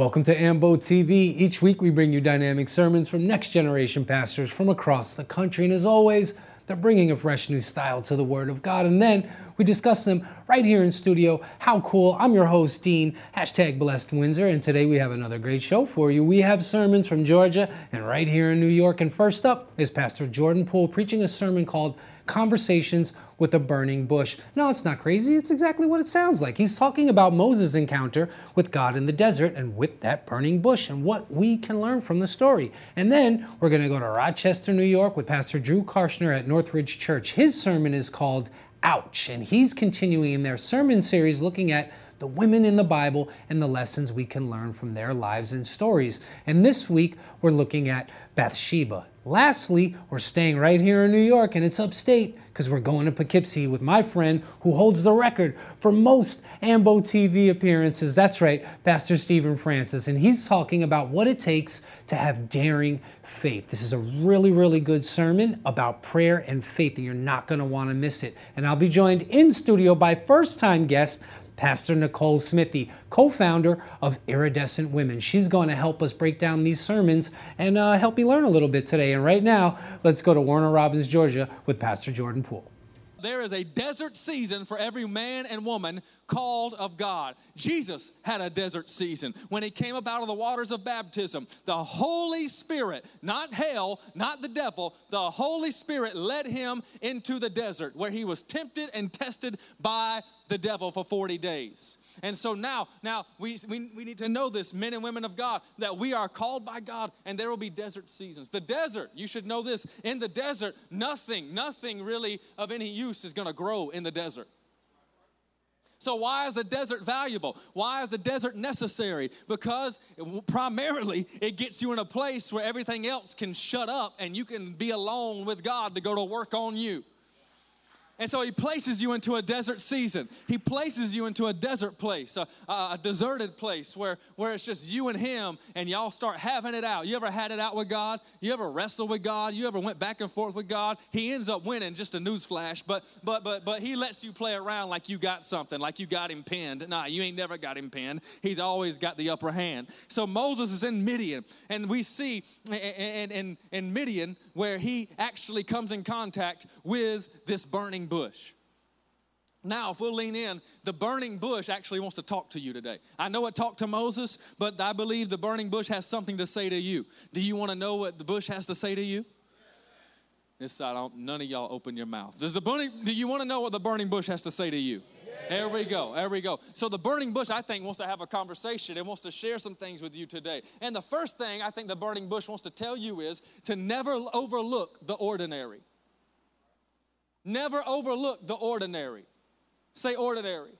Welcome to AMBO TV. Each week we bring you dynamic sermons from next generation pastors from across the country. And as always, they're bringing a fresh new style to the Word of God. And then we discuss them right here in studio. How cool. I'm your host, Dean, hashtag Blessed Windsor. And today we have another great show for you. We have sermons from Georgia and right here in New York. And first up is Pastor Jordan Poole preaching a sermon called Conversations with a burning bush. No, it's not crazy. It's exactly what it sounds like. He's talking about Moses' encounter with God in the desert and with that burning bush and what we can learn from the story. And then we're going to go to Rochester, New York with Pastor Drew Karschner at Northridge Church. His sermon is called Ouch, and he's continuing in their sermon series looking at the women in the Bible and the lessons we can learn from their lives and stories. And this week, we're looking at Bathsheba. Lastly, we're staying right here in New York and it's upstate because we're going to Poughkeepsie with my friend who holds the record for most AMBO TV appearances. That's right, Pastor Stephen Francis. And he's talking about what it takes to have daring faith. This is a really, really good sermon about prayer and faith, and you're not going to want to miss it. And I'll be joined in studio by first time guest Pastor Nicole Smithee, co founder of Iridescent Women. She's going to help us break down these sermons and uh, help me learn a little bit today. And right now, let's go to Warner Robins, Georgia with Pastor Jordan Poole. There is a desert season for every man and woman called of God. Jesus had a desert season when he came up out of the waters of baptism. The Holy Spirit, not hell, not the devil, the Holy Spirit led him into the desert where he was tempted and tested by the devil for 40 days. And so now, now we, we, we need to know this, men and women of God, that we are called by God and there will be desert seasons. The desert, you should know this, in the desert, nothing, nothing really of any use is gonna grow in the desert. So, why is the desert valuable? Why is the desert necessary? Because primarily it gets you in a place where everything else can shut up and you can be alone with God to go to work on you. And so he places you into a desert season. He places you into a desert place, a, a, deserted place where, where it's just you and him and y'all start having it out. You ever had it out with God? You ever wrestled with God? You ever went back and forth with God? He ends up winning, just a news flash, but but but but he lets you play around like you got something, like you got him pinned. Nah, you ain't never got him pinned. He's always got the upper hand. So Moses is in Midian, and we see in, in, in Midian where he actually comes in contact with this burning bush. Now, if we'll lean in, the burning bush actually wants to talk to you today. I know it talked to Moses, but I believe the burning bush has something to say to you. Do you want to know what the bush has to say to you? This side, none of y'all open your mouth. Does the burning, do you want to know what the burning bush has to say to you? There we go. There we go. So the burning bush, I think, wants to have a conversation. It wants to share some things with you today. And the first thing I think the burning bush wants to tell you is to never overlook the ordinary. Never overlook the ordinary. Say ordinary.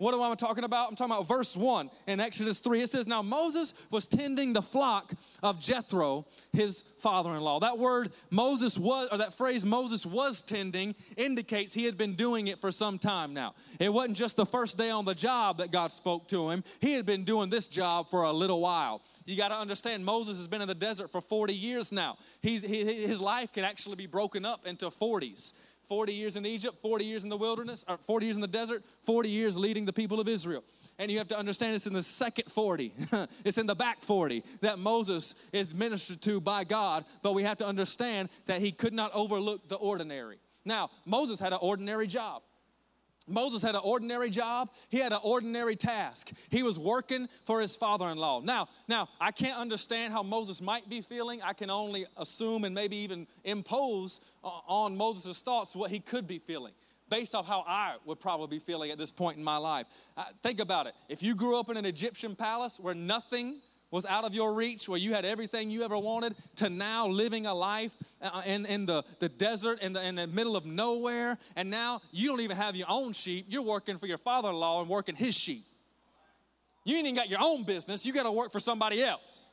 What am I talking about? I'm talking about verse 1 in Exodus 3. It says, Now Moses was tending the flock of Jethro, his father in law. That word Moses was, or that phrase Moses was tending, indicates he had been doing it for some time now. It wasn't just the first day on the job that God spoke to him, he had been doing this job for a little while. You got to understand, Moses has been in the desert for 40 years now. He's, he, his life can actually be broken up into 40s. 40 years in Egypt, 40 years in the wilderness, or 40 years in the desert, 40 years leading the people of Israel. And you have to understand it's in the second 40, it's in the back 40 that Moses is ministered to by God, but we have to understand that he could not overlook the ordinary. Now, Moses had an ordinary job. Moses had an ordinary job. He had an ordinary task. He was working for his father-in-law. Now, now I can't understand how Moses might be feeling. I can only assume and maybe even impose on Moses' thoughts what he could be feeling based off how I would probably be feeling at this point in my life. Uh, think about it. If you grew up in an Egyptian palace where nothing was out of your reach, where you had everything you ever wanted, to now living a life uh, in, in the, the desert, in the, in the middle of nowhere, and now you don't even have your own sheep. You're working for your father in law and working his sheep. You ain't even got your own business, you got to work for somebody else.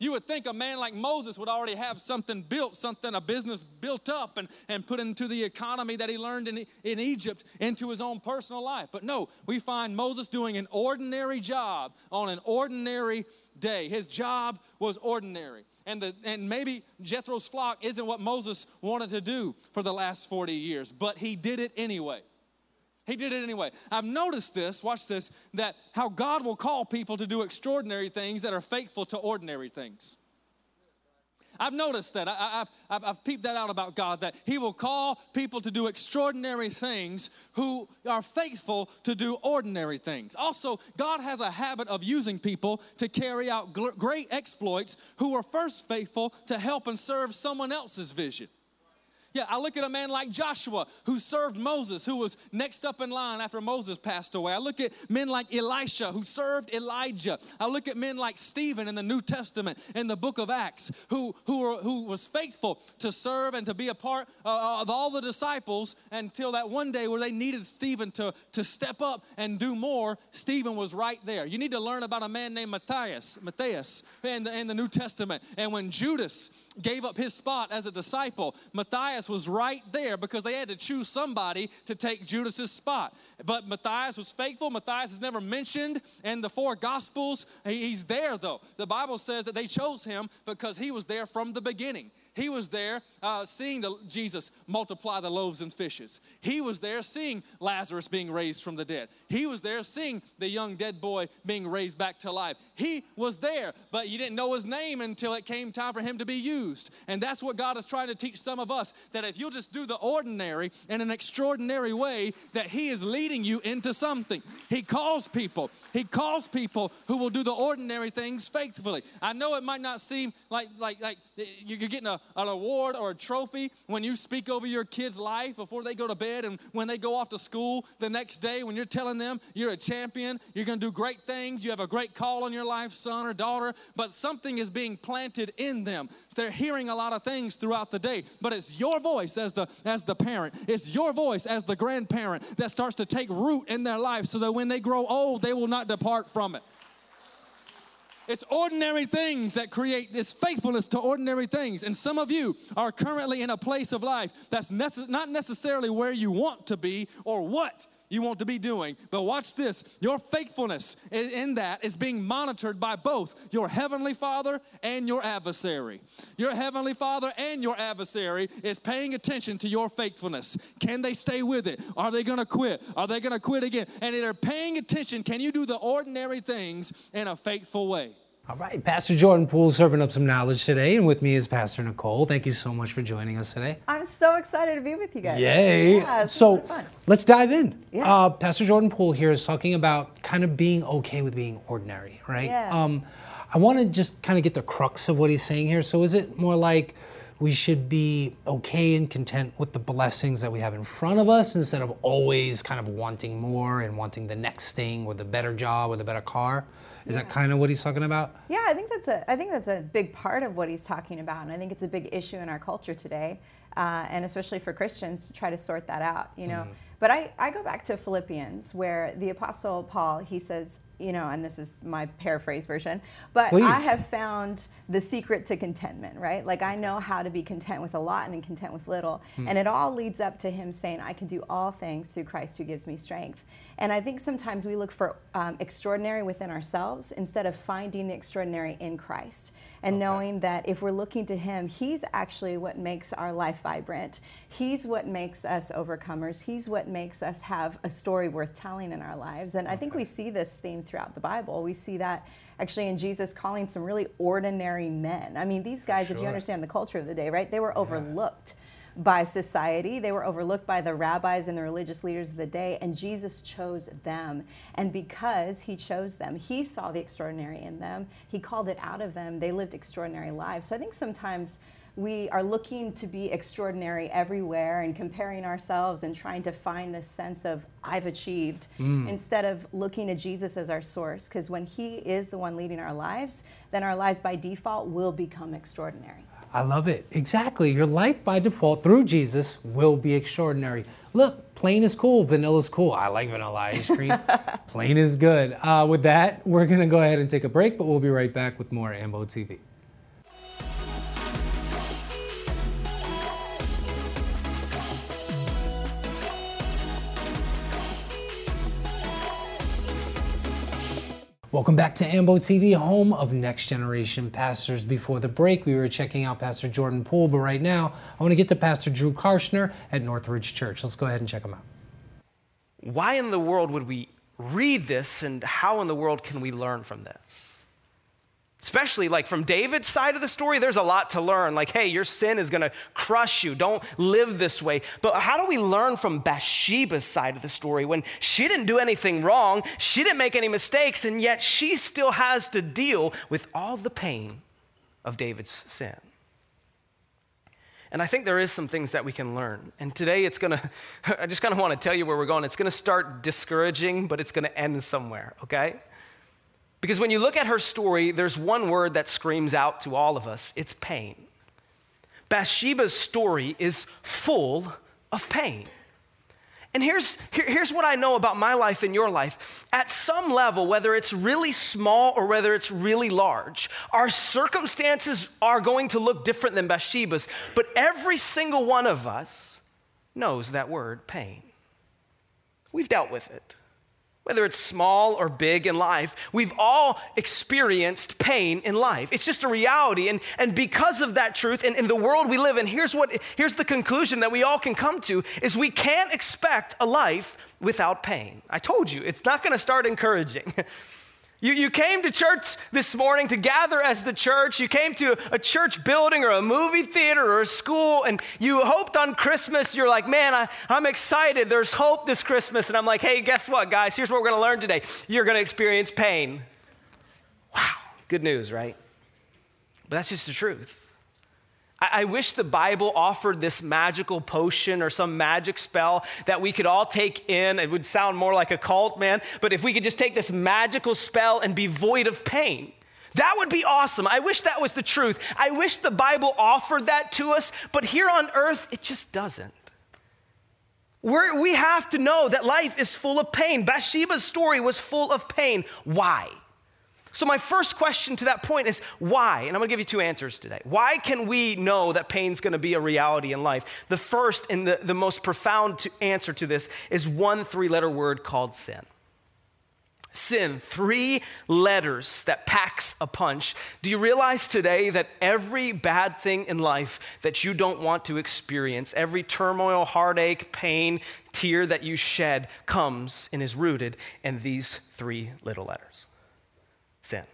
You would think a man like Moses would already have something built, something, a business built up and, and put into the economy that he learned in, in Egypt into his own personal life. But no, we find Moses doing an ordinary job on an ordinary day. His job was ordinary. And, the, and maybe Jethro's flock isn't what Moses wanted to do for the last 40 years, but he did it anyway. He did it anyway. I've noticed this, watch this, that how God will call people to do extraordinary things that are faithful to ordinary things. I've noticed that. I, have I've, I've peeped that out about God, that He will call people to do extraordinary things who are faithful to do ordinary things. Also, God has a habit of using people to carry out great exploits who are first faithful to help and serve someone else's vision. Yeah, I look at a man like Joshua who served Moses, who was next up in line after Moses passed away. I look at men like Elisha who served Elijah. I look at men like Stephen in the New Testament in the book of Acts who, who, who was faithful to serve and to be a part uh, of all the disciples until that one day where they needed Stephen to, to step up and do more. Stephen was right there. You need to learn about a man named Matthias, Matthias in the, in the New Testament. And when Judas gave up his spot as a disciple, Matthias Was right there because they had to choose somebody to take Judas's spot. But Matthias was faithful. Matthias is never mentioned in the four gospels. He's there though. The Bible says that they chose him because he was there from the beginning. He was there uh, seeing the, Jesus multiply the loaves and fishes. He was there seeing Lazarus being raised from the dead. He was there seeing the young dead boy being raised back to life. He was there, but you didn't know his name until it came time for him to be used. And that's what God is trying to teach some of us that if you'll just do the ordinary in an extraordinary way, that He is leading you into something. He calls people, He calls people who will do the ordinary things faithfully. I know it might not seem like, like, like you're getting a, an award or a trophy when you speak over your kid's life before they go to bed and when they go off to school the next day when you're telling them you're a champion, you're going to do great things, you have a great call on your life, son or daughter, but something is being planted in them. They're hearing a lot of things throughout the day, but it's your voice as the as the parent. It's your voice as the grandparent that starts to take root in their life so that when they grow old, they will not depart from it. It's ordinary things that create this faithfulness to ordinary things. And some of you are currently in a place of life that's not necessarily where you want to be or what you want to be doing. But watch this your faithfulness in that is being monitored by both your heavenly Father and your adversary. Your heavenly Father and your adversary is paying attention to your faithfulness. Can they stay with it? Are they going to quit? Are they going to quit again? And they're paying attention. Can you do the ordinary things in a faithful way? All right, Pastor Jordan Poole serving up some knowledge today, and with me is Pastor Nicole. Thank you so much for joining us today. I'm so excited to be with you guys. Yay! Yeah, so let's dive in. Yeah. Uh, Pastor Jordan Poole here is talking about kind of being okay with being ordinary, right? Yeah. Um, I want to just kind of get the crux of what he's saying here. So is it more like we should be okay and content with the blessings that we have in front of us instead of always kind of wanting more and wanting the next thing or the better job or the better car? Is yeah. that kind of what he's talking about? Yeah, I think that's a I think that's a big part of what he's talking about, and I think it's a big issue in our culture today, uh, and especially for Christians to try to sort that out. You know, mm. but I I go back to Philippians where the Apostle Paul he says you know, and this is my paraphrase version, but Please. I have found the secret to contentment, right? Like I know how to be content with a lot and content with little. Hmm. And it all leads up to him saying, I can do all things through Christ who gives me strength. And I think sometimes we look for um, extraordinary within ourselves instead of finding the extraordinary in Christ and okay. knowing that if we're looking to Him, He's actually what makes our life vibrant. He's what makes us overcomers. He's what makes us have a story worth telling in our lives. And. I think we see this theme throughout the Bible. We see that actually in Jesus calling some really ordinary men. I mean, these guys, sure. if you understand the culture of the day, right, they were overlooked by society. They were overlooked by the rabbis and the religious leaders of the day, and Jesus chose them. And because he chose them, he saw the extraordinary in them, he called it out of them. They lived extraordinary lives. So I think sometimes we are looking to be extraordinary everywhere and comparing ourselves and trying to find this sense of I've achieved mm. instead of looking to Jesus as our source because when he is the one leading our lives then our lives by default will become extraordinary. I love it. Exactly. Your life by default through Jesus will be extraordinary. Look, plain is cool, vanilla is cool. I like vanilla ice cream. plain is good. Uh, with that, we're going to go ahead and take a break, but we'll be right back with more Ambo TV. Welcome back to Ambo TV, home of Next Generation Pastors. Before the break, we were checking out Pastor Jordan Poole, but right now, I want to get to Pastor Drew Karschner at Northridge Church. Let's go ahead and check him out. why in the world would we read this and how in the world can we learn from this? Especially like from David's side of the story, there's a lot to learn. Like, hey, your sin is gonna crush you. Don't live this way. But how do we learn from Bathsheba's side of the story when she didn't do anything wrong, she didn't make any mistakes, and yet she still has to deal with all the pain of David's sin? And I think there is some things that we can learn. And today it's gonna, I just kind of want to tell you where we're going. It's gonna start discouraging, but it's gonna end somewhere, okay? Because when you look at her story, there's one word that screams out to all of us it's pain. Bathsheba's story is full of pain. And here's, here, here's what I know about my life and your life. At some level, whether it's really small or whether it's really large, our circumstances are going to look different than Bathsheba's, but every single one of us knows that word, pain. We've dealt with it whether it's small or big in life, we've all experienced pain in life. It's just a reality. And, and because of that truth, and in the world we live in, here's, what, here's the conclusion that we all can come to is we can't expect a life without pain. I told you, it's not gonna start encouraging. You, you came to church this morning to gather as the church. You came to a church building or a movie theater or a school, and you hoped on Christmas. You're like, man, I, I'm excited. There's hope this Christmas. And I'm like, hey, guess what, guys? Here's what we're going to learn today. You're going to experience pain. Wow, good news, right? But that's just the truth. I, wish the Bible offered this magical potion or some magic spell that we could all take in. It would sound more like a cult, man, but if we could just take this magical spell and be void of pain. That would be awesome. I wish that was the truth. I wish the Bible offered that to us, but here on earth, it just doesn't. We're, we have to know that life is full of pain. Bathsheba's story was full of pain. Why? So, my first question to that point is why? And I'm gonna give you two answers today. Why can we know that pain's gonna be a reality in life? The first and the, the most profound to answer to this is one three letter word called sin. Sin, three letters that packs a punch. Do you realize today that every bad thing in life that you don't want to experience, every turmoil, heartache, pain, tear that you shed comes and is rooted in these three little letters? Sin.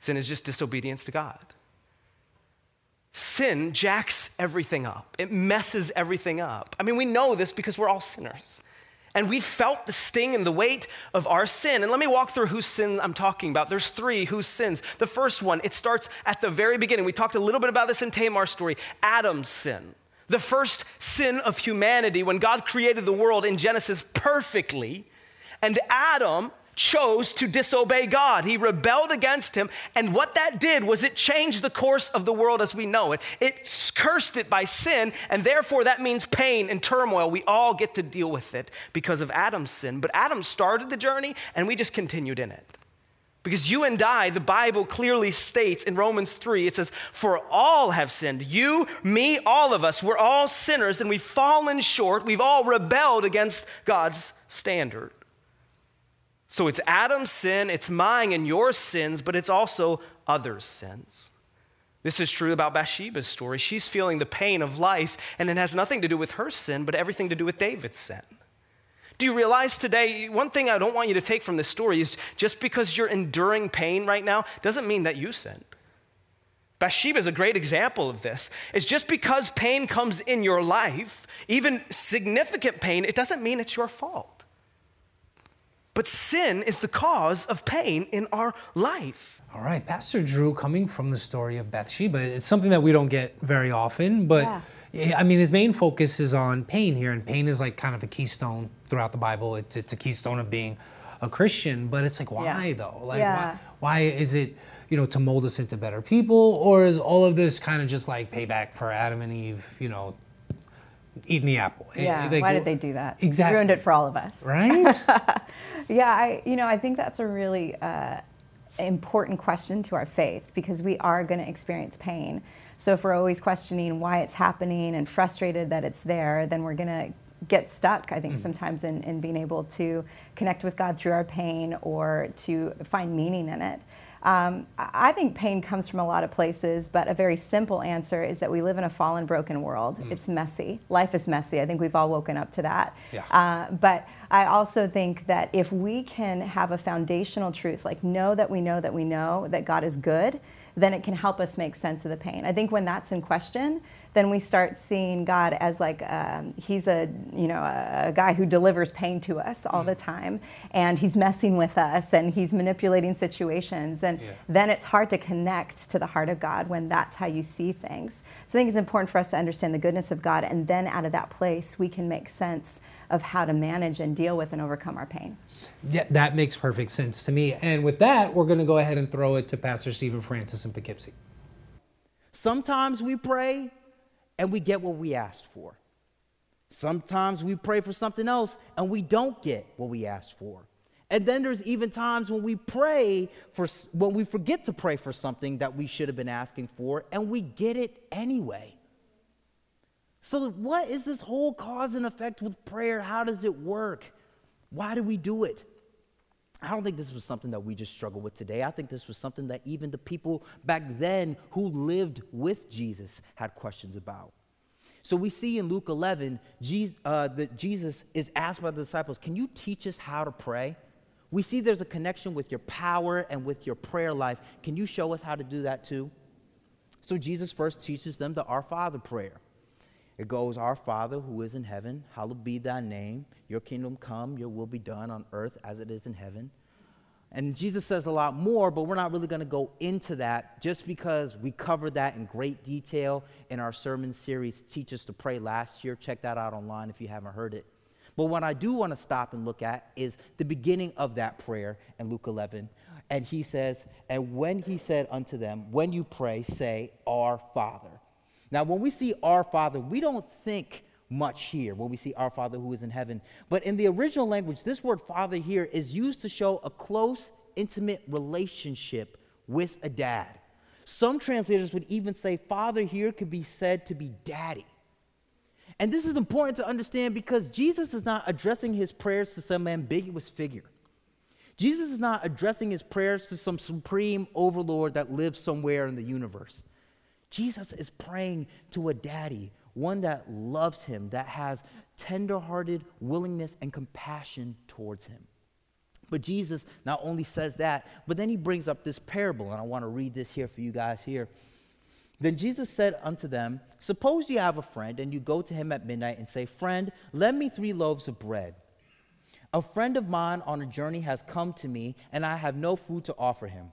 Sin is just disobedience to God. Sin jacks everything up, it messes everything up. I mean, we know this because we're all sinners. And we felt the sting and the weight of our sin. And let me walk through whose sin I'm talking about. There's three whose sins. The first one, it starts at the very beginning. We talked a little bit about this in Tamar's story Adam's sin. The first sin of humanity when God created the world in Genesis perfectly. And Adam chose to disobey God. He rebelled against him. And what that did was it changed the course of the world as we know it. It cursed it by sin, and therefore that means pain and turmoil. We all get to deal with it because of Adam's sin. But Adam started the journey, and we just continued in it. Because you and I, the Bible clearly states in Romans 3, it says, For all have sinned. You, me, all of us, we're all sinners and we've fallen short. We've all rebelled against God's standard. So it's Adam's sin, it's mine and your sins, but it's also others' sins. This is true about Bathsheba's story. She's feeling the pain of life, and it has nothing to do with her sin, but everything to do with David's sin. Do you realize today, one thing I don't want you to take from this story is just because you're enduring pain right now doesn't mean that you sinned. Bathsheba is a great example of this. It's just because pain comes in your life, even significant pain, it doesn't mean it's your fault. But sin is the cause of pain in our life. All right, Pastor Drew, coming from the story of Bathsheba, it's something that we don't get very often, but yeah. I mean, his main focus is on pain here, and pain is like kind of a keystone throughout the Bible. It's, it's a keystone of being a Christian, but it's like, why yeah. though? Like, yeah. why, why is it, you know, to mold us into better people, or is all of this kind of just like payback for Adam and Eve, you know, eating the apple. Yeah, why did they do that? Exactly. Ruined it for all of us. Right? yeah, I, you know, I think that's a really uh, important question to our faith because we are going to experience pain. So if we're always questioning why it's happening and frustrated that it's there, then we're going to get stuck, I think, mm. sometimes in, in being able to connect with God through our pain or to find meaning in it. Um, I think pain comes from a lot of places, but a very simple answer is that we live in a fallen, broken world. Mm. It's messy. Life is messy. I think we've all woken up to that. Yeah. Uh, but I also think that if we can have a foundational truth, like know that we know that we know that God is good, then it can help us make sense of the pain. I think when that's in question, then we start seeing God as like um, he's a you know a, guy who delivers pain to us all mm. the time, and he's messing with us and he's manipulating situations, and yeah. then it's hard to connect to the heart of God when that's how you see things. So I think it's important for us to understand the goodness of God, and then out of that place we can make sense of how to manage and deal with and overcome our pain. Yeah, that makes perfect sense to me. And with that, we're going to go ahead and throw it to Pastor Stephen Francis in Poughkeepsie. Sometimes we pray and we get what we asked for. Sometimes we pray for something else and we don't get what we asked for. And then there's even times when we pray for when we forget to pray for something that we should have been asking for and we get it anyway. So what is this whole cause and effect with prayer? How does it work? Why do we do it? I don't think this was something that we just struggle with today. I think this was something that even the people back then who lived with Jesus had questions about. So we see in Luke 11 Jesus, uh, that Jesus is asked by the disciples, Can you teach us how to pray? We see there's a connection with your power and with your prayer life. Can you show us how to do that too? So Jesus first teaches them the Our Father prayer. It goes, Our Father who is in heaven, hallowed be thy name. Your kingdom come, your will be done on earth as it is in heaven. And Jesus says a lot more, but we're not really going to go into that just because we covered that in great detail in our sermon series, Teach Us to Pray, last year. Check that out online if you haven't heard it. But what I do want to stop and look at is the beginning of that prayer in Luke 11. And he says, And when he said unto them, When you pray, say, Our Father. Now, when we see our Father, we don't think much here when we see our Father who is in heaven. But in the original language, this word Father here is used to show a close, intimate relationship with a dad. Some translators would even say Father here could be said to be daddy. And this is important to understand because Jesus is not addressing his prayers to some ambiguous figure. Jesus is not addressing his prayers to some supreme overlord that lives somewhere in the universe. Jesus is praying to a daddy, one that loves him, that has tenderhearted willingness and compassion towards him. But Jesus not only says that, but then he brings up this parable, and I want to read this here for you guys here. Then Jesus said unto them, Suppose you have a friend, and you go to him at midnight and say, Friend, lend me three loaves of bread. A friend of mine on a journey has come to me, and I have no food to offer him.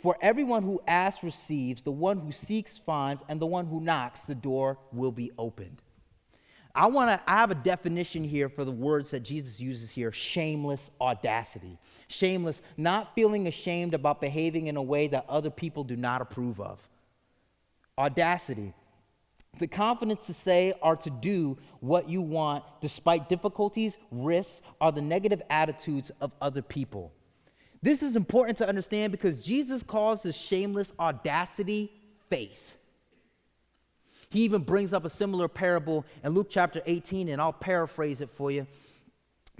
For everyone who asks receives, the one who seeks finds, and the one who knocks, the door will be opened. I want to I have a definition here for the words that Jesus uses here, shameless audacity. Shameless, not feeling ashamed about behaving in a way that other people do not approve of. Audacity, the confidence to say or to do what you want despite difficulties, risks, or the negative attitudes of other people. This is important to understand because Jesus calls this shameless audacity faith. He even brings up a similar parable in Luke chapter 18, and I'll paraphrase it for you.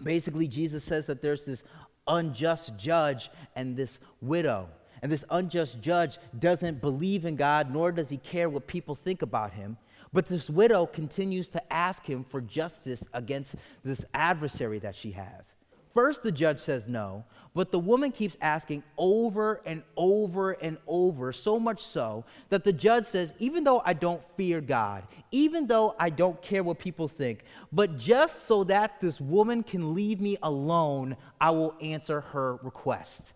Basically, Jesus says that there's this unjust judge and this widow. And this unjust judge doesn't believe in God, nor does he care what people think about him. But this widow continues to ask him for justice against this adversary that she has. First, the judge says no, but the woman keeps asking over and over and over, so much so that the judge says, Even though I don't fear God, even though I don't care what people think, but just so that this woman can leave me alone, I will answer her request.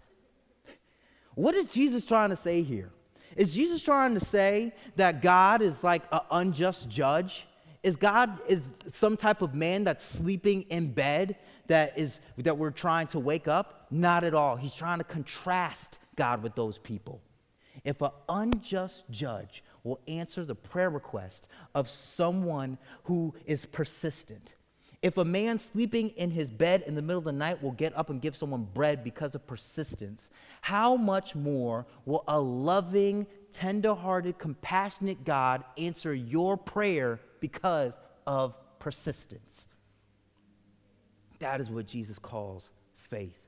What is Jesus trying to say here? Is Jesus trying to say that God is like an unjust judge? Is God is some type of man that's sleeping in bed that is that we're trying to wake up? Not at all. He's trying to contrast God with those people. if an unjust judge will answer the prayer request of someone who is persistent, if a man sleeping in his bed in the middle of the night will get up and give someone bread because of persistence, how much more will a loving, tender-hearted, compassionate God answer your prayer because of persistence? That is what Jesus calls faith.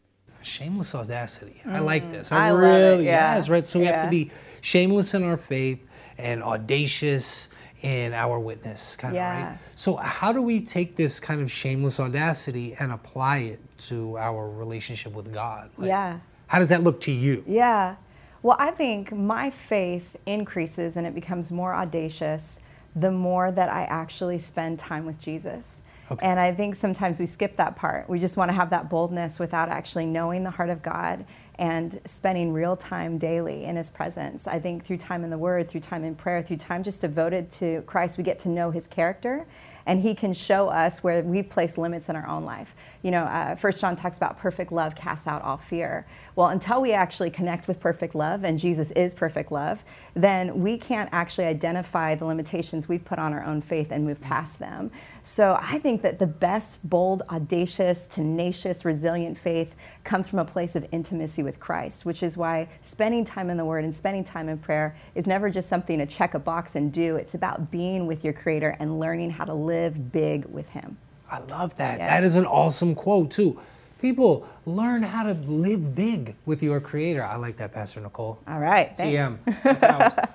Shameless audacity. I like this. I, Mm. I love it, really, yeah. yes, right. So we have to be shameless in our faith and audacious in our witness, kind of, right? So, how do we take this kind of shameless audacity and apply it to our relationship with God? Like, Yeah. How does that look to you? Yeah. Well, I think my faith increases and it becomes more audacious the more that I actually spend time with Jesus. Okay. And I think sometimes we skip that part. We just want to have that boldness without actually knowing the heart of God and spending real time daily in His presence. I think through time in the Word, through time in prayer, through time just devoted to Christ, we get to know His character and He can show us where we've placed limits in our own life. You know, uh, First John talks about perfect love casts out all fear. Well, until we actually connect with perfect love, and Jesus is perfect love, then we can't actually identify the limitations we've put on our own faith and move past them. So I think that the best, bold, audacious, tenacious, resilient faith comes from a place of intimacy with Christ, which is why spending time in the Word and spending time in prayer is never just something to check a box and do. It's about being with your Creator and learning how to live big with Him. I love that. Yeah. That is an awesome quote, too. People, learn how to live big with your creator. I like that, Pastor Nicole. All right. TM.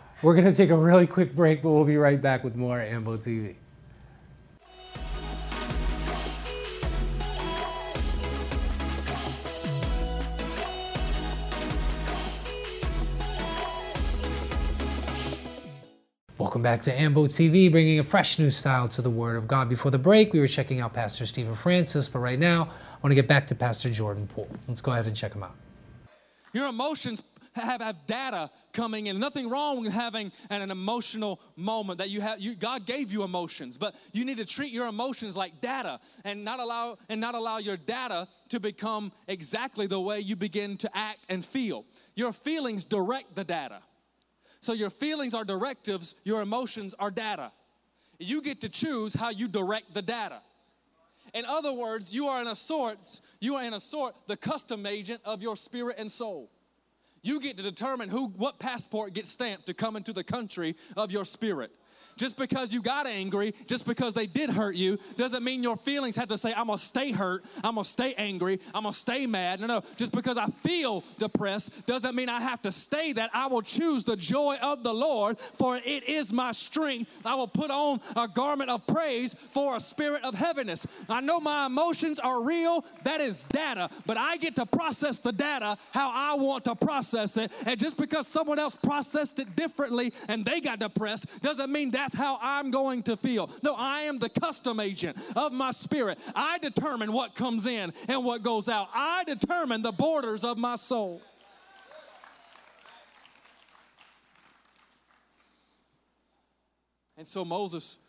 We're going to take a really quick break, but we'll be right back with more Ambo TV. Welcome back to Ambo TV, bringing a fresh new style to the Word of God. Before the break, we were checking out Pastor Stephen Francis, but right now, I want to get back to Pastor Jordan Poole. Let's go ahead and check him out. Your emotions have, have data coming in. Nothing wrong with having an, an emotional moment that you have. You, God gave you emotions, but you need to treat your emotions like data and not allow and not allow your data to become exactly the way you begin to act and feel. Your feelings direct the data. So your feelings are directives, your emotions are data. You get to choose how you direct the data. In other words, you are in a sort, you are in a sort the custom agent of your spirit and soul. You get to determine who what passport gets stamped to come into the country of your spirit. Just because you got angry, just because they did hurt you, doesn't mean your feelings have to say, I'm gonna stay hurt, I'm gonna stay angry, I'm gonna stay mad. No, no, just because I feel depressed doesn't mean I have to stay that. I will choose the joy of the Lord, for it is my strength. I will put on a garment of praise for a spirit of heaviness. I know my emotions are real, that is data, but I get to process the data how I want to process it. And just because someone else processed it differently and they got depressed doesn't mean that's how I'm going to feel. No, I am the custom agent of my spirit. I determine what comes in and what goes out. I determine the borders of my soul. And so Moses,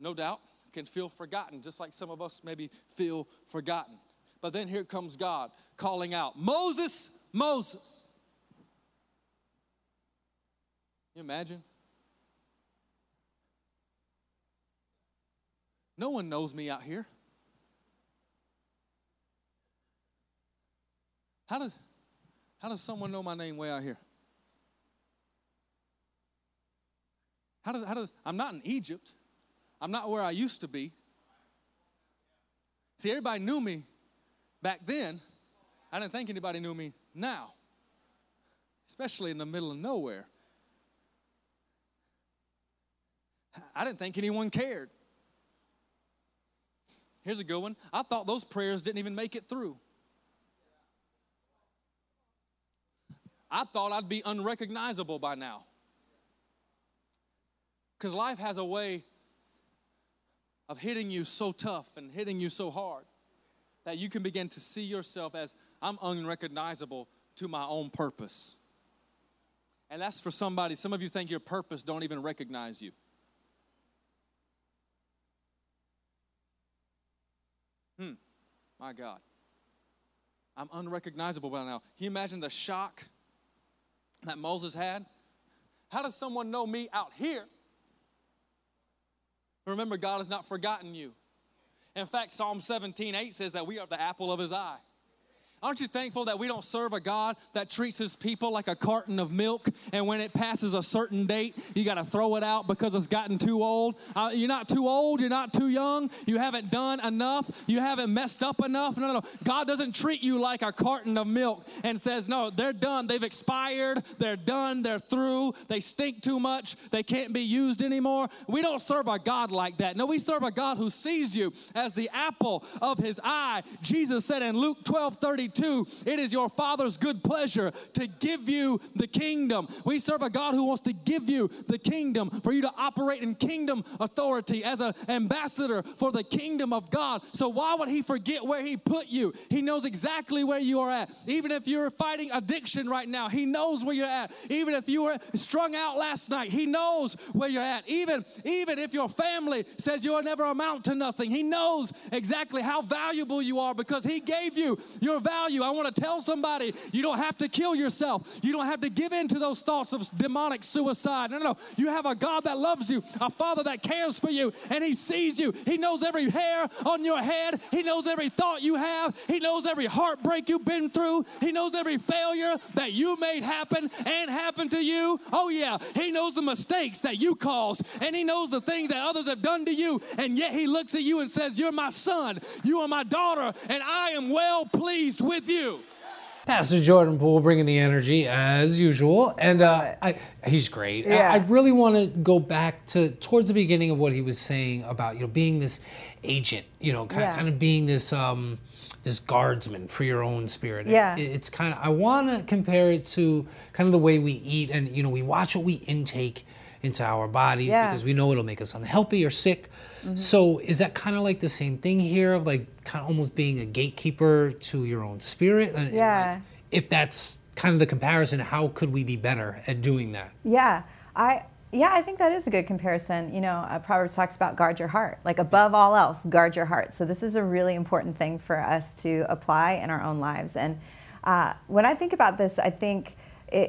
no doubt, can feel forgotten, just like some of us maybe feel forgotten. But then here comes God calling out, Moses, Moses. Can you imagine? No one knows me out here. How does, how does someone know my name way out here? How does, how does, I'm not in Egypt. I'm not where I used to be. See, everybody knew me back then. I didn't think anybody knew me now, especially in the middle of nowhere. I didn't think anyone cared. Here's a good one. I thought those prayers didn't even make it through. I thought I'd be unrecognizable by now. Because life has a way of hitting you so tough and hitting you so hard that you can begin to see yourself as I'm unrecognizable to my own purpose. And that's for somebody, some of you think your purpose don't even recognize you. Hmm, my God. I'm unrecognizable by now. Can you imagine the shock that Moses had? How does someone know me out here? Remember, God has not forgotten you. In fact, Psalm 17 8 says that we are the apple of his eye. Aren't you thankful that we don't serve a God that treats his people like a carton of milk and when it passes a certain date, you got to throw it out because it's gotten too old? Uh, you're not too old, you're not too young, you haven't done enough, you haven't messed up enough. No, no, no. God doesn't treat you like a carton of milk and says, no, they're done, they've expired, they're done, they're through, they stink too much, they can't be used anymore. We don't serve a God like that. No, we serve a God who sees you as the apple of his eye. Jesus said in Luke 12 32, 22, it is your Father's good pleasure to give you the kingdom. We serve a God who wants to give you the kingdom for you to operate in kingdom authority as an ambassador for the kingdom of God. So, why would He forget where He put you? He knows exactly where you are at. Even if you're fighting addiction right now, He knows where you're at. Even if you were strung out last night, He knows where you're at. Even, even if your family says you'll never amount to nothing, He knows exactly how valuable you are because He gave you your value value. I want to tell somebody you don't have to kill yourself. You don't have to give in to those thoughts of demonic suicide. No, no, no. You have a God that loves you, a Father that cares for you, and He sees you. He knows every hair on your head. He knows every thought you have. He knows every heartbreak you've been through. He knows every failure that you made happen and happen to you. Oh, yeah. He knows the mistakes that you caused, and He knows the things that others have done to you. And yet He looks at you and says, You're my son, you are my daughter, and I am well pleased with with you. Pastor Jordan Poole bringing the energy as usual, and uh, I, he's great. Yeah. I, I really want to go back to towards the beginning of what he was saying about you know being this agent, you know, kind, Yeah. kind of being this um, this guardsman for your own spirit. Yeah. It- it's kind of I want to compare it to kind of the way we eat, and you know we watch what we intake into our bodies Yeah. Mm-hmm. because we know it'll make us unhealthy or sick. So is that kind of like the same thing here of like kind of almost being a gatekeeper to your own spirit? And- and, Yeah. like, if that's kind of the comparison, how could we be better at doing that? Yeah, I yeah, I think that is a good comparison. You know, uh, Proverbs talks about guard your heart, like above all else, guard your heart. So this is a really important thing for us to apply in our own lives. And uh, when I think about this, I think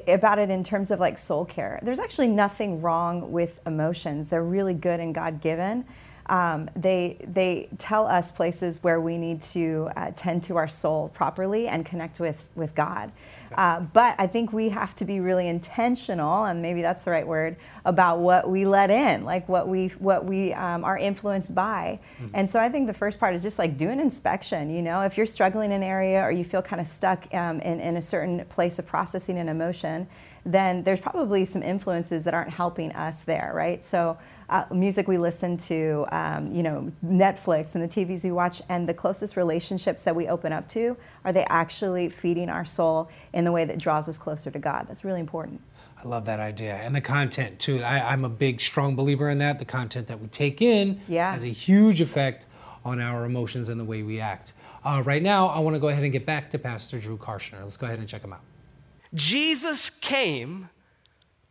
about it in terms of like soul care. There's actually nothing wrong with emotions. They're really good and God given. Um, they they tell us places where we need to uh, tend to our soul properly and connect with with God. Uh, but I think we have to be really intentional, and maybe that's the right word about what we let in, like what we what we um, are influenced by. And so I think the first part is just like do an inspection. You know, if you're struggling in an area or you feel kind of stuck um, in in a certain place of processing an emotion, then there's probably some influences that aren't helping us there, right? So uh, music we listen to, um, you know, Netflix and the TVs we watch, and the closest relationships that we open up to, are they actually feeding our soul in the way that draws us closer to God? That's really important. I love that idea. And the content, too. I, I'm a big, strong believer in that. The content that we take in Yeah. has a huge effect on our emotions and the way we act. Uh, right now, I want to go ahead and get back to Pastor Drew Karschner. Let's go ahead and check him out. Jesus came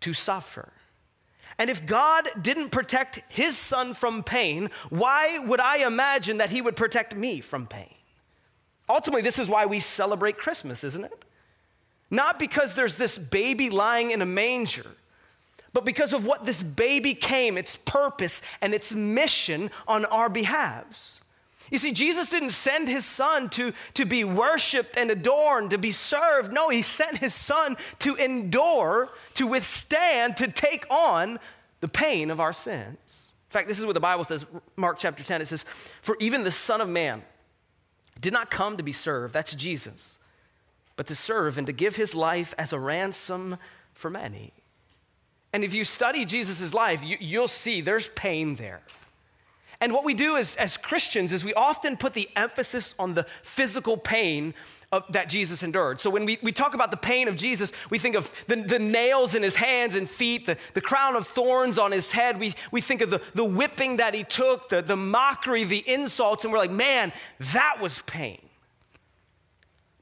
to suffer. And if God didn't protect his son from pain, why would I imagine that he would protect me from pain? Ultimately, this is why we celebrate Christmas, isn't it? Not because there's this baby lying in a manger, but because of what this baby came, its purpose and its mission on our behalves. You see, Jesus didn't send his son to, to be worshiped and adorned, to be served. No, he sent his son to endure, to withstand, to take on the pain of our sins. In fact, this is what the Bible says, Mark chapter 10. It says, For even the Son of Man did not come to be served, that's Jesus, but to serve and to give his life as a ransom for many. And if you study Jesus' life, you, you'll see there's pain there. And what we do as, as Christians is we often put the emphasis on the physical pain of, that Jesus endured. So when we, we talk about the pain of Jesus, we think of the, the nails in his hands and feet, the, the crown of thorns on his head. We, we think of the, the whipping that he took, the, the mockery, the insults, and we're like, man, that was pain.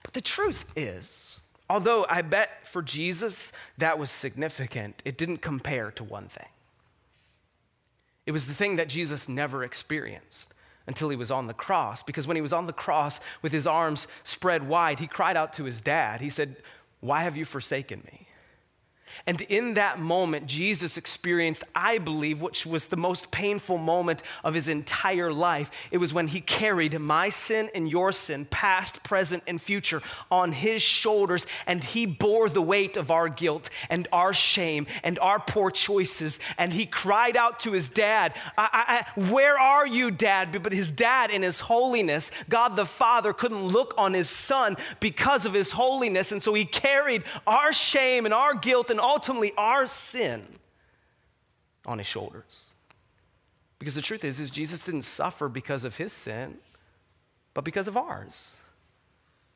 But the truth is, although I bet for Jesus that was significant, it didn't compare to one thing. It was the thing that Jesus never experienced until he was on the cross. Because when he was on the cross with his arms spread wide, he cried out to his dad. He said, Why have you forsaken me? And in that moment, Jesus experienced, I believe, which was the most painful moment of his entire life. It was when he carried my sin and your sin, past, present, and future, on his shoulders, and he bore the weight of our guilt and our shame and our poor choices. And he cried out to his dad, I, I, Where are you, dad? But his dad, in his holiness, God the Father, couldn't look on his son because of his holiness. And so he carried our shame and our guilt and and ultimately our sin on his shoulders. Because the truth is, is Jesus didn't suffer because of his sin, but because of ours.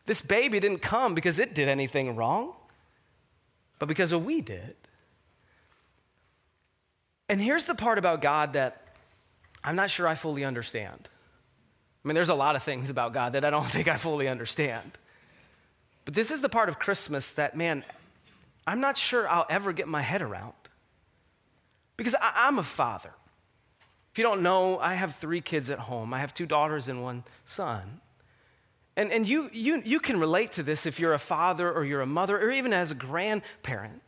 This baby didn't come because it did anything wrong, but because of we did. And here's the part about God that I'm not sure I fully understand. I mean, there's a lot of things about God that I don't think I fully understand. But this is the part of Christmas that, man, I'm not sure I'll ever get my head around. Because I, am a father. If you don't know, I have three kids at home. I have two daughters and one son. And, and you, you, you can relate to this if you're a father or you're a mother or even as a grandparent.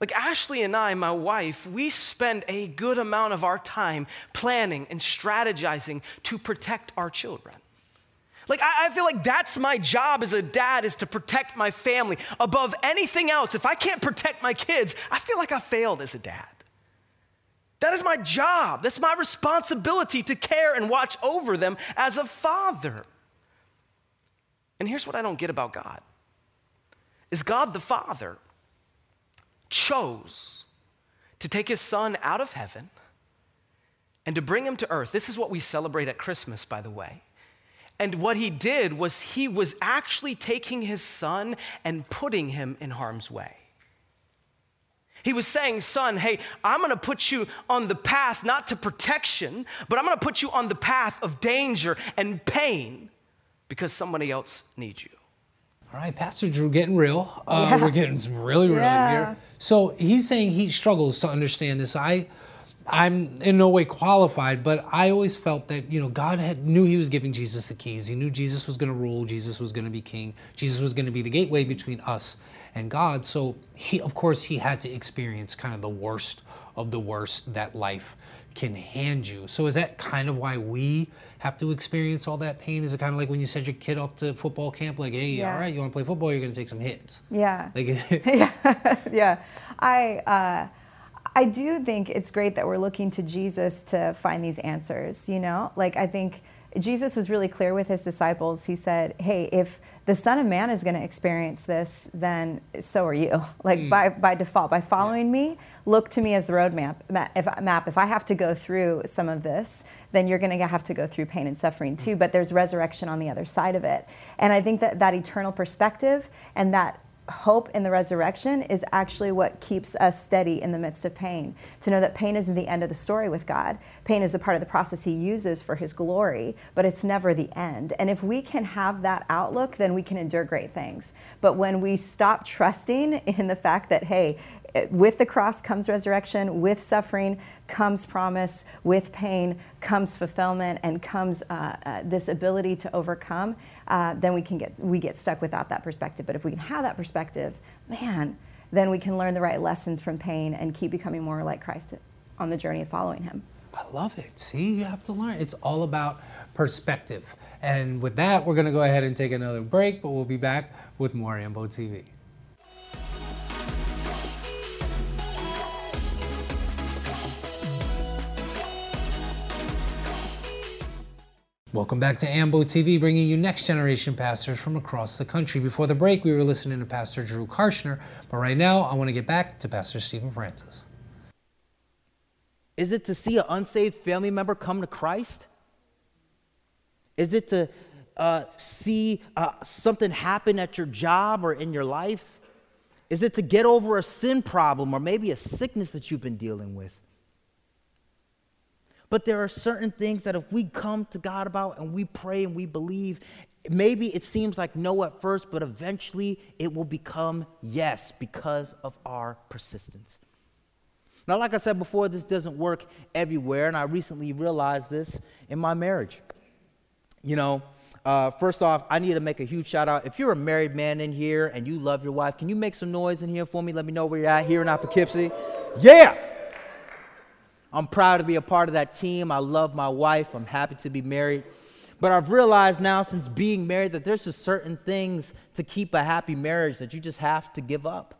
Like Ashley and I, my wife, we spend a good amount of our time planning and strategizing to protect our children. Like, I, I, feel like that's my job as a dad is to protect my family above anything else. If I can't protect my kids, I feel like I failed as a dad. That is my job. That's my responsibility to care and watch over them as a father. And here's what I don't get about God. Is God the Father chose to take his son out of heaven and to bring him to earth. This is what we celebrate at Christmas, by the way. And what he did was he was actually taking his son and putting him in harm's way. He was saying, Son, hey, I'm gonna put you on the path not to protection, but I'm gonna put you on the path of danger and pain because somebody else needs you. All right, Pastor Drew getting real. Uh, yeah. We're getting some really real yeah. here. So he's saying he struggles to understand this. I I'm in no way qualified, but I always felt that you know God had knew He was giving Jesus the keys. He knew Jesus was going to rule. Jesus was going to be king. Jesus was going to be the gateway between us and God. So he, of course, he had to experience kind of the worst of the worst that life can hand you. So is that kind of why we have to experience all that pain? Is it kind of like when you send your kid off to football camp, like, hey, yeah. all right, you want to play football? You're going to take some hits. Yeah. Like, yeah. yeah. I. Uh, I do think it's great that we're looking to Jesus to find these answers, you know? Like, I think Jesus was really clear with his disciples. He said, Hey, if the Son of Man is going to experience this, then so are you. Like, mm. by, by default, by following yeah. me, look to me as the roadmap. If, map. if I have to go through some of this, then you're going to have to go through pain and suffering too. But there's resurrection on the other side of it. And I think that that eternal perspective and that hope in the resurrection is actually what keeps us steady in the midst of pain. To know that pain isn't the end of the story with God. Pain is a part of the process He uses for His glory, but it's never the end. And if we can have that outlook, then we can endure great things. But when we stop trusting in the fact that, hey, with the cross comes resurrection, with suffering comes promise, with pain comes fulfillment, and comes uh, uh, this ability to overcome. Uh, then we can get we get stuck without that perspective. But if we can have that perspective, man, then we can learn the right lessons from pain and keep becoming more like Christ on the journey of following Him. I love it. See, you have to learn. It's all about perspective. And with that, we're going to go ahead and take another break, but we'll be back with more Ambo TV. Welcome back to AMBO TV, bringing you next generation pastors from across the country. Before the break, we were listening to Pastor Drew Karschner, but right now, I want to get back to Pastor Stephen Francis. Is it to see an unsaved family member come to Christ? Is it to uh, see uh, something happen at your job or in your life? Is it to get over a sin problem or maybe a sickness that you've been dealing with? But there are certain things that if we come to God about and we pray and we believe, maybe it seems like no at first, but eventually it will become yes because of our persistence. Now, like I said before, this doesn't work everywhere, and I recently realized this in my marriage. You know, uh, first off, I need to make a huge shout out. If you're a married man in here and you love your wife, can you make some noise in here for me? Let me know where you're at here in Poughkeepsie. Yeah! I'm proud to be a part of that team. I love my wife. I'm happy to be married. But I've realized now, since being married, that there's just certain things to keep a happy marriage that you just have to give up.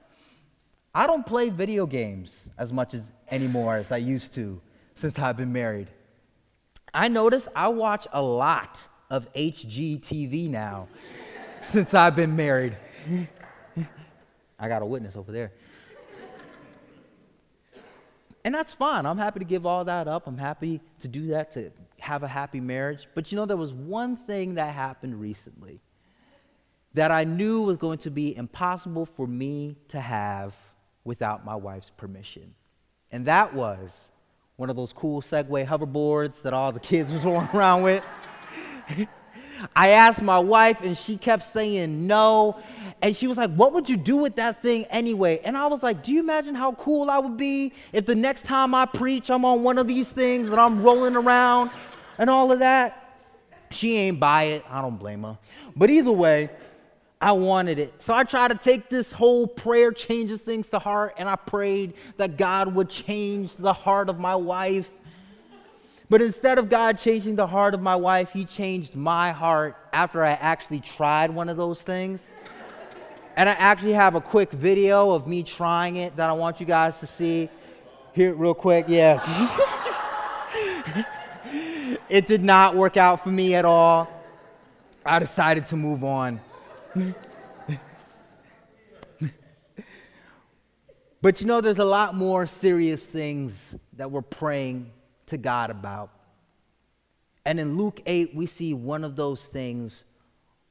I don't play video games as much as anymore as I used to since I've been married. I notice I watch a lot of HGTV now since I've been married. I got a witness over there. And that's fine. I'm happy to give all that up. I'm happy to do that to have a happy marriage. But you know, there was one thing that happened recently that I knew was going to be impossible for me to have without my wife's permission. And that was one of those cool Segway hoverboards that all the kids was rolling around with. I asked my wife, and she kept saying no. And she was like, What would you do with that thing anyway? And I was like, Do you imagine how cool I would be if the next time I preach, I'm on one of these things and I'm rolling around and all of that? She ain't buy it. I don't blame her. But either way, I wanted it. So I tried to take this whole prayer changes things to heart, and I prayed that God would change the heart of my wife. But instead of God changing the heart of my wife, He changed my heart after I actually tried one of those things. And I actually have a quick video of me trying it that I want you guys to see. Here, real quick, yeah. it did not work out for me at all. I decided to move on. but you know, there's a lot more serious things that we're praying to God about. And in Luke 8, we see one of those things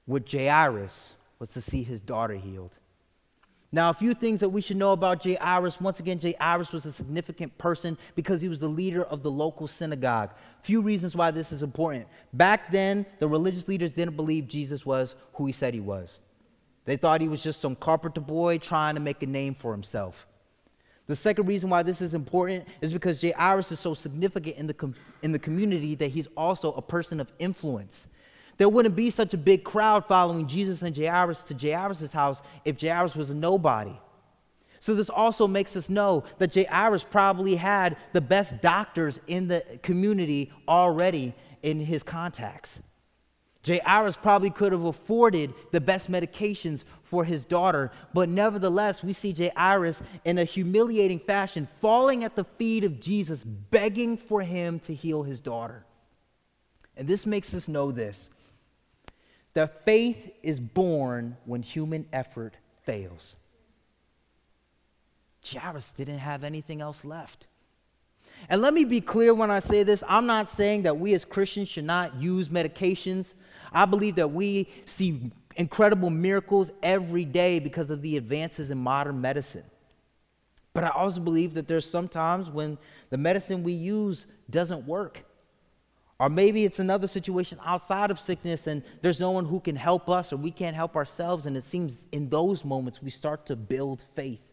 with Jairus was to see his daughter healed. Now, a few things that we should know about Jairus. Once again, Jairus was a significant person because he was the leader of the local synagogue. Few reasons why this is important. Back then, the religious leaders didn't believe Jesus was who he said he was. They thought he was just some carpenter boy trying to make a name for himself. The second reason why this is important is because Jairus is so significant in the, com- in the community that he's also a person of influence. There wouldn't be such a big crowd following Jesus and Jairus to Jairus' house if Jairus was a nobody. So, this also makes us know that Jairus probably had the best doctors in the community already in his contacts. Jairus probably could have afforded the best medications for his daughter, but nevertheless, we see Jairus in a humiliating fashion falling at the feet of Jesus, begging for him to heal his daughter. And this makes us know this that faith is born when human effort fails. Jairus didn't have anything else left. And let me be clear when I say this I'm not saying that we as Christians should not use medications. I believe that we see incredible miracles every day because of the advances in modern medicine. But I also believe that there's sometimes when the medicine we use doesn't work. Or maybe it's another situation outside of sickness and there's no one who can help us or we can't help ourselves. And it seems in those moments we start to build faith.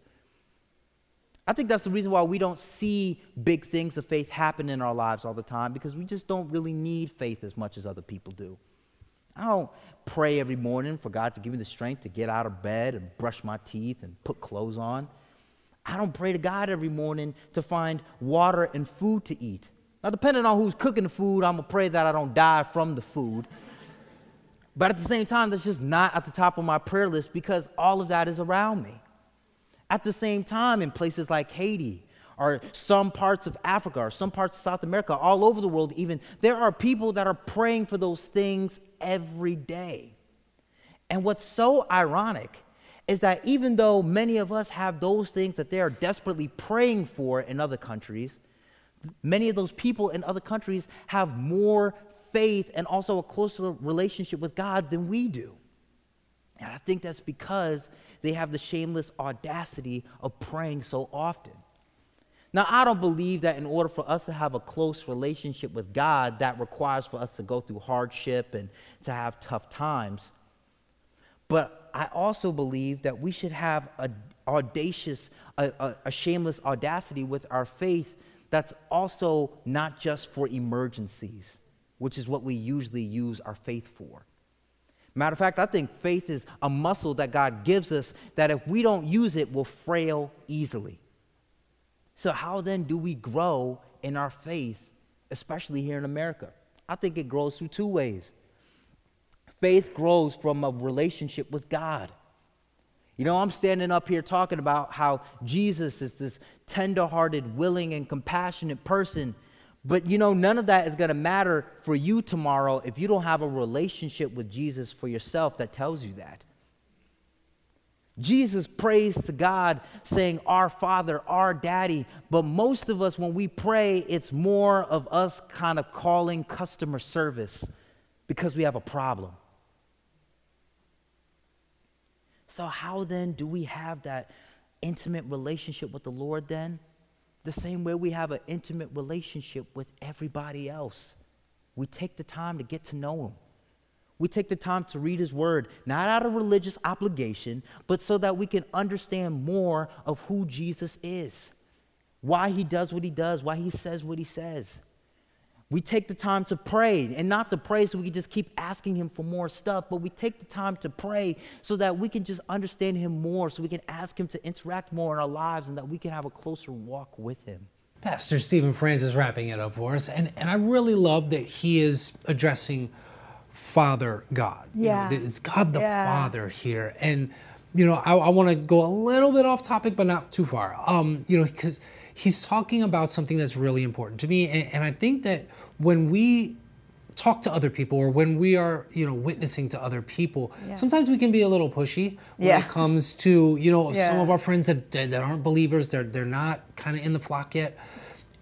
I think that's the reason why we don't see big things of faith happen in our lives all the time because we just don't really need faith as much as other people do. I don't pray every morning for God to give me the strength to get out of bed and brush my teeth and put clothes on. I don't pray to God every morning to find water and food to eat. Now, depending on who's cooking the food, I'm to pray that I don't die from the food. But at the same time, that's just not at the top of my prayer list because all of that is around me. At the same time, in places like Haiti, or some parts of Africa, or some parts of South America, all over the world, even, there are people that are praying for those things every day. And what's so ironic is that even though many of us have those things that they are desperately praying for in other countries, many of those people in other countries have more faith and also a closer relationship with God than we do. And I think that's because they have the shameless audacity of praying so often. Now, I don't believe that in order for us to have a close relationship with God, that requires for us to go through hardship and to have tough times. But I also believe that we should have a audacious, a, a, a shameless audacity with our faith that's also not just for emergencies, which is what we usually use our faith for. Matter of fact, I think faith is a muscle that God gives us that if we don't use it, will frail easily. So, how then do we grow in our faith, especially here in America? I think it grows through two ways. Faith grows from a relationship with God. You know, I'm standing up here talking about how Jesus is this tender-hearted, willing, and compassionate person. But you know, none of that is going to matter for you tomorrow if you don't have a relationship with Jesus for yourself that tells you that. Jesus prays to God saying, Our Father, our Daddy. But most of us, when we pray, it's more of us kind of calling customer service because we have a problem. So, how then do we have that intimate relationship with the Lord then? The same way we have an intimate relationship with everybody else. We take the time to get to know Him. We take the time to read His Word, not out of religious obligation, but so that we can understand more of who Jesus is, why He does what He does, why He says what He says. We take the time to pray, and not to pray so we can just keep asking Him for more stuff, but we take the time to pray so that we can just understand Him more, so we can ask Him to interact more in our lives, and that we can have a closer walk with Him. Pastor Stephen Francis wrapping it up for us, and, and I really love that he is addressing Father God. Yeah. You know, it's God the Yeah. Father here. And, you know, I, I want to go a little bit off topic, but not too far. Um, you know, because he's talking about something that's really important to me. And, and I think that when we talk to other people or when we are, you know, witnessing to other people, Yeah. sometimes we can be a little pushy when Yeah. it comes to, you know, some of our friends that, that that aren't believers, they're, they're not kind of in the flock yet.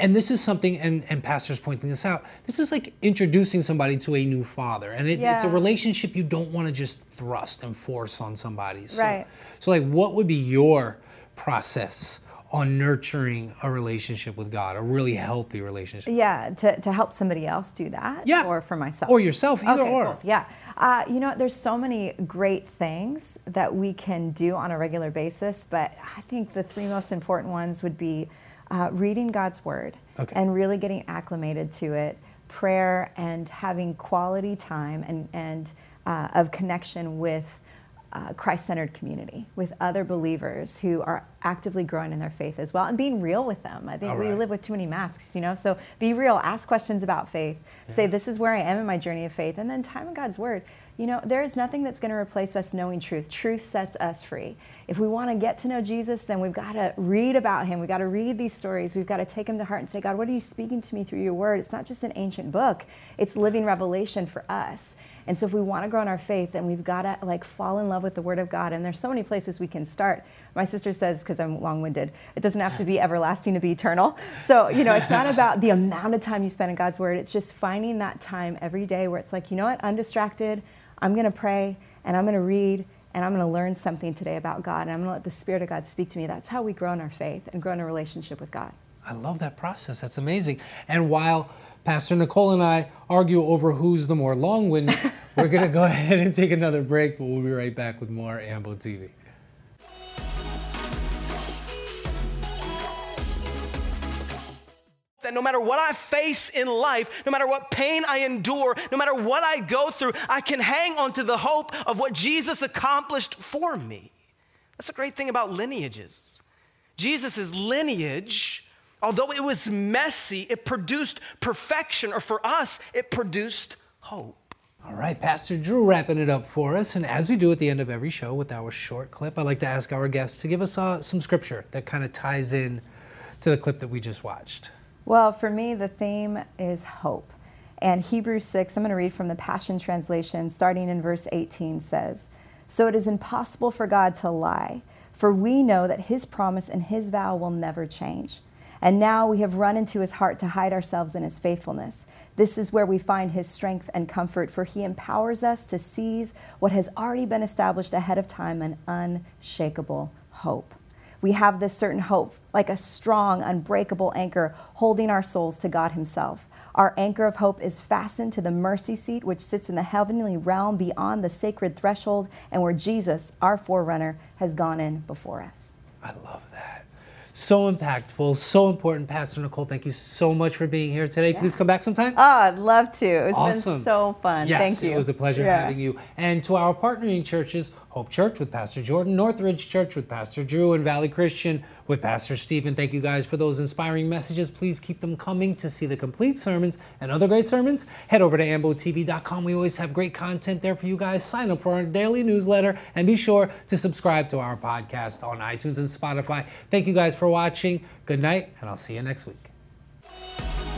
And this is something, and, and pastors pointing this out, this is like introducing somebody to a new father. And it, it's a relationship you don't want to just thrust and force on somebody. So, Right. So, like, what would be your process on nurturing a relationship with God, a really healthy relationship? Yeah, to, to help somebody else do that. Yeah. Or for myself. Or yourself, either okay, or. both, Yeah. Uh, you know, there's so many great things that we can do on a regular basis, but I think the three most important ones would be uh, reading God's Word Okay. and really getting acclimated to it, prayer, and having quality time and, and uh, of connection with uh, Christ centered community, with other believers who are actively growing in their faith as well, and being real with them. I think All we right. live with too many masks, you know? So be real, ask questions about faith, say, This is where I am in my journey of faith, and then time in God's Word. You know, there is nothing that's going to replace us knowing truth. Truth sets us free. If we want to get to know Jesus, then we've got to read about him. We've got to read these stories. We've got to take him to heart and say, God, what are you speaking to me through your word? It's not just an ancient book, it's living revelation for us. And so if we want to grow in our faith, then we've got to like fall in love with the word of God. And there's so many places we can start. My sister says, because I'm long-winded, it doesn't have to be everlasting to be eternal. So, you know, it's not about the amount of time you spend in God's word. It's just finding that time every day where it's like, you know what, undistracted, I'm going to pray and I'm going to read and I'm going to learn something today about God and I'm going to let the Spirit of God speak to me. That's how we grow in our faith and grow in a relationship with God. I love that process. That's amazing. And while Pastor Nicole and I argue over who's the more long winded, we're going to go ahead and take another break, but we'll be right back with more Ambo TV. that no matter what I face in life, no matter what pain I endure, no matter what I go through, I can hang on to the hope of what Jesus accomplished for me. That's a great thing about lineages. Jesus' lineage, although it was messy, it produced perfection, or for us, it produced hope. All right, Pastor Drew wrapping it up for us. And as we do at the end of every show with our short clip, I like to ask our guests to give us uh, some scripture that kind of ties in to the clip that we just watched. Well, for me, the theme is hope. And Hebrews 6, I'm going to read from the Passion Translation, starting in verse 18, says, So it is impossible for God to lie, for we know that his promise and his vow will never change. And now we have run into his heart to hide ourselves in his faithfulness. This is where we find his strength and comfort, for he empowers us to seize what has already been established ahead of time an unshakable hope. We have this certain hope, like a strong, unbreakable anchor holding our souls to God Himself. Our anchor of hope is fastened to the mercy seat, which sits in the heavenly realm beyond the sacred threshold, and where Jesus, our forerunner, has gone in before us. I love that. So impactful, so important. Pastor Nicole, thank you so much for being here today. Please come back sometime. Oh, I'd love to. It's Awesome. been so fun. Yes, Thank you. it was a pleasure Yeah. having you. And to our partnering churches, Hope Church with Pastor Jordan, Northridge Church with Pastor Drew, and Valley Christian with Pastor Stephen. Thank you guys for those inspiring messages. Please keep them coming to see the complete sermons and other great sermons. Head over to ambotv.com. We always have great content there for you guys. Sign up for our daily newsletter and be sure to subscribe to our podcast on iTunes and Spotify. Thank you guys for watching. Good night, and I'll see you next week.